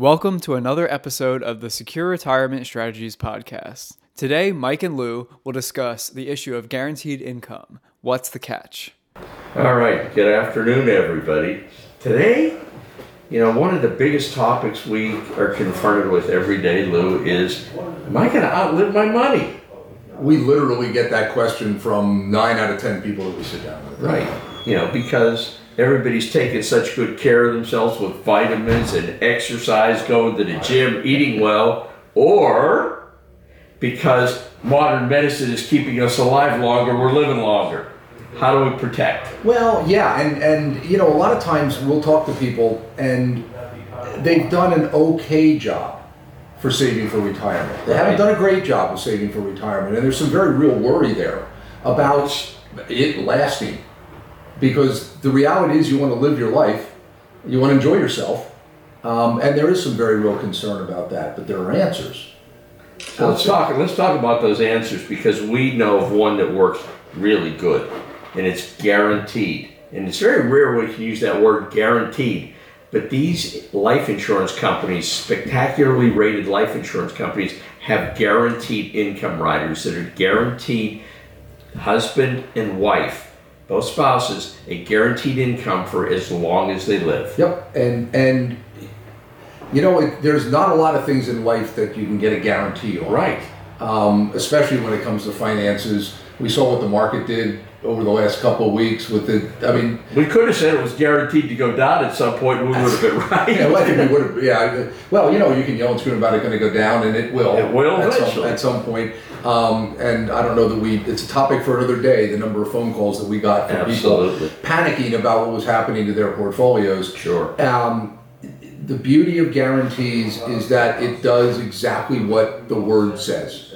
Welcome to another episode of the Secure Retirement Strategies podcast. Today, Mike and Lou will discuss the issue of guaranteed income. What's the catch? All right, good afternoon, everybody. Today, you know, one of the biggest topics we are confronted with every day, Lou, is am I going to outlive my money? We literally get that question from nine out of ten people that we sit down with. Right. You know, because everybody's taking such good care of themselves with vitamins and exercise, going to the gym, eating well, or because modern medicine is keeping us alive longer, we're living longer. How do we protect? Well, yeah, and and you know, a lot of times we'll talk to people and they've done an okay job for saving for retirement. They haven't done a great job of saving for retirement, and there's some very real worry there about it lasting. Because the reality is, you want to live your life, you want to enjoy yourself, um, and there is some very real concern about that. But there are answers. So let's talk. Let's talk about those answers because we know of one that works really good, and it's guaranteed. And it's very rare we can use that word guaranteed. But these life insurance companies, spectacularly rated life insurance companies, have guaranteed income riders that are guaranteed husband and wife, both spouses, a guaranteed income for as long as they live. Yep, and and you know, it, there's not a lot of things in life that you can get a guarantee on. Right. Um, especially when it comes to finances. We saw what the market did over the last couple of weeks with the. I mean, We could have said it was guaranteed to go down at some point. and We would have been right. yeah, well, I we would have. Yeah, I- well, you know, you can yell and scream about it going to go down, and it will. It will at some, eventually. at some point. Um, and I don't know that we. It's a topic for another day. The number of phone calls that we got from Absolutely. people panicking about what was happening to their portfolios. Sure. Um, the beauty of guarantees is that it does exactly what the word says.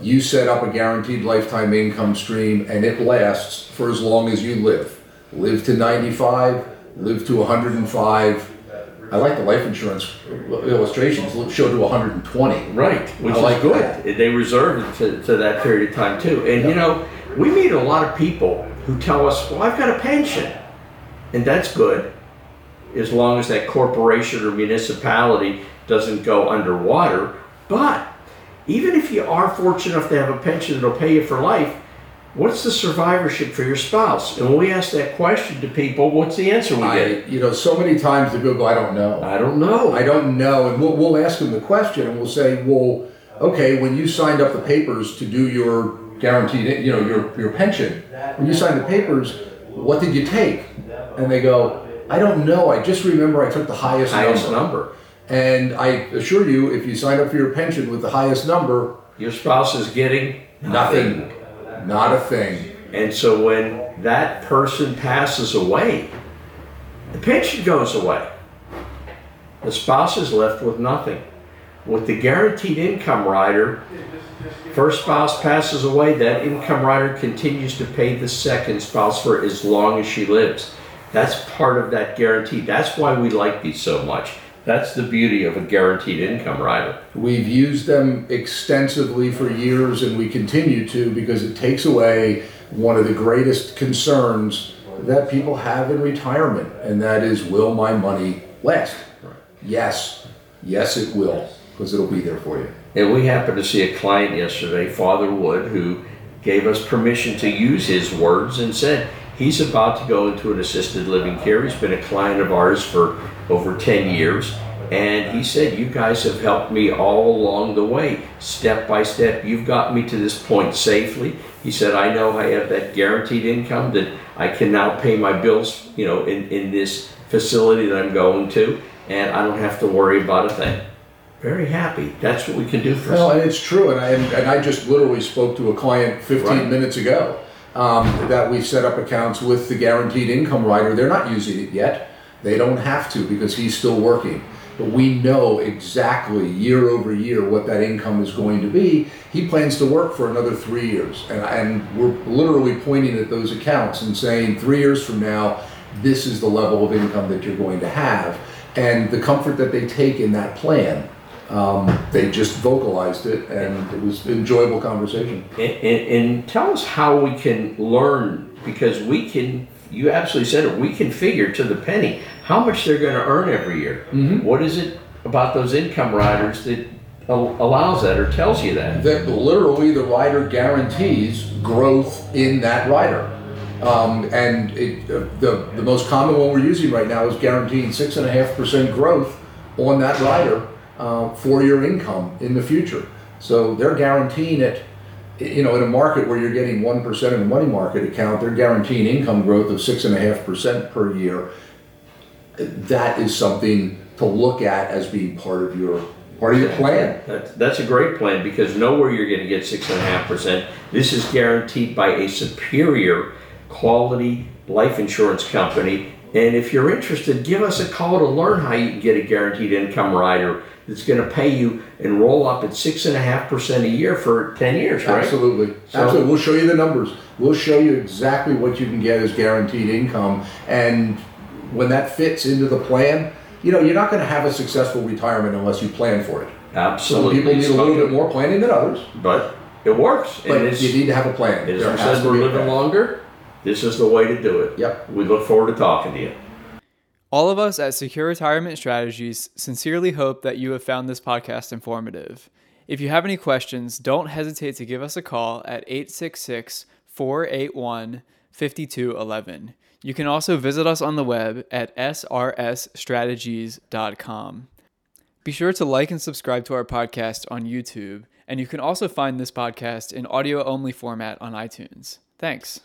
You set up a guaranteed lifetime income stream and it lasts for as long as you live. Live to 95, live to 105. I like the life insurance illustrations, show to 120. Right, which I is like good. that. They reserve it to, to that period of time too. And you know, we meet a lot of people who tell us, "Well, I've got a pension," and that's good, as long as that corporation or municipality doesn't go underwater. But even if you are fortunate enough to have a pension that'll pay you for life, what's the survivorship for your spouse? And when we ask that question to people, what's the answer we get? you know, so many times the people go, I don't know. I don't know. I don't know. And we'll, we'll ask them the question and we'll say, well, okay, when you signed up the papers to do your guaranteed, you know, your, your pension, when you signed the papers, what did you take? And they go, I don't know. I just remember I took the highest, highest number. number. And I assure you, if you sign up for your pension with the highest number, Your spouse is getting nothing, not a thing. And so when that person passes away, the pension goes away. The spouse is left with nothing. With the guaranteed income rider, first spouse passes away, that income rider continues to pay the second spouse for as long as she lives. That's part of that guarantee. That's why we like these so much. That's the beauty of a guaranteed income rider. We've used them extensively for years and we continue to because it takes away one of the greatest concerns that people have in retirement, and that is will my money last? Yes, yes, it will, because it'll be there for you. And we happened to see a client yesterday, Father Wood, who gave us permission to use his words and said he's about to go into an assisted living care. He's been a client of ours for over 10 years. And he said, You guys have helped me all along the way, step by step. You've got me to this point safely. He said, I know I have that guaranteed income that I can now pay my bills, you know, in, in this facility that I'm going to, and I don't have to worry about a thing. Very happy. That's what we can do for Well, and it's true, and I, and I just literally spoke to a client 15 Right. minutes ago um, that we've set up accounts with the guaranteed income rider. They're not using it yet. They don't have to because he's still working. But we know exactly year over year what that income is going to be. He plans to work for another three years. And, and we're literally pointing at those accounts and saying, three years from now, this is the level of income that you're going to have. And the comfort that they take in that plan um, they just vocalized it, and it was an enjoyable conversation. And, and, and tell us how we can learn because we can. You absolutely said it. We can figure to the penny how much they're going to earn every year. What is it about those income riders that al- allows that or tells you that. that literally the rider guarantees growth in that rider. Um, and it, uh, the, the most common one we're using right now is guaranteeing six and a half percent growth on that rider uh, for your income in the future. So they're guaranteeing it, you know, in a market where you're getting 1% in a money market account, they're guaranteeing income growth of six and a half percent per year. That is something to look at as being part of your, part of your plan. That, that's a great plan because nowhere you're going to get six and a half percent. This is guaranteed by a superior quality life insurance company. And if you're interested, give us a call to learn how you can get a guaranteed income rider that's going to pay you and roll up at six and a half percent a year for ten years, right? Absolutely. So- Absolutely. We'll show you the numbers. We'll show you exactly what you can get as guaranteed income. And when that fits into the plan, you know, you're not going to have a successful retirement unless you plan for it. Some Absolutely. people need a little bit more planning than others, but it works. but and it's, you need to have a plan. as we said, we're living longer. This is the way to do it. Yep. We look forward to talking to you. All of us at Secure Retirement Strategies sincerely hope that you have found this podcast informative. If you have any questions, don't hesitate to give us a call at 866 481 5211. You can also visit us on the web at srsstrategies.com. Be sure to like and subscribe to our podcast on YouTube, and you can also find this podcast in audio only format on iTunes. Thanks.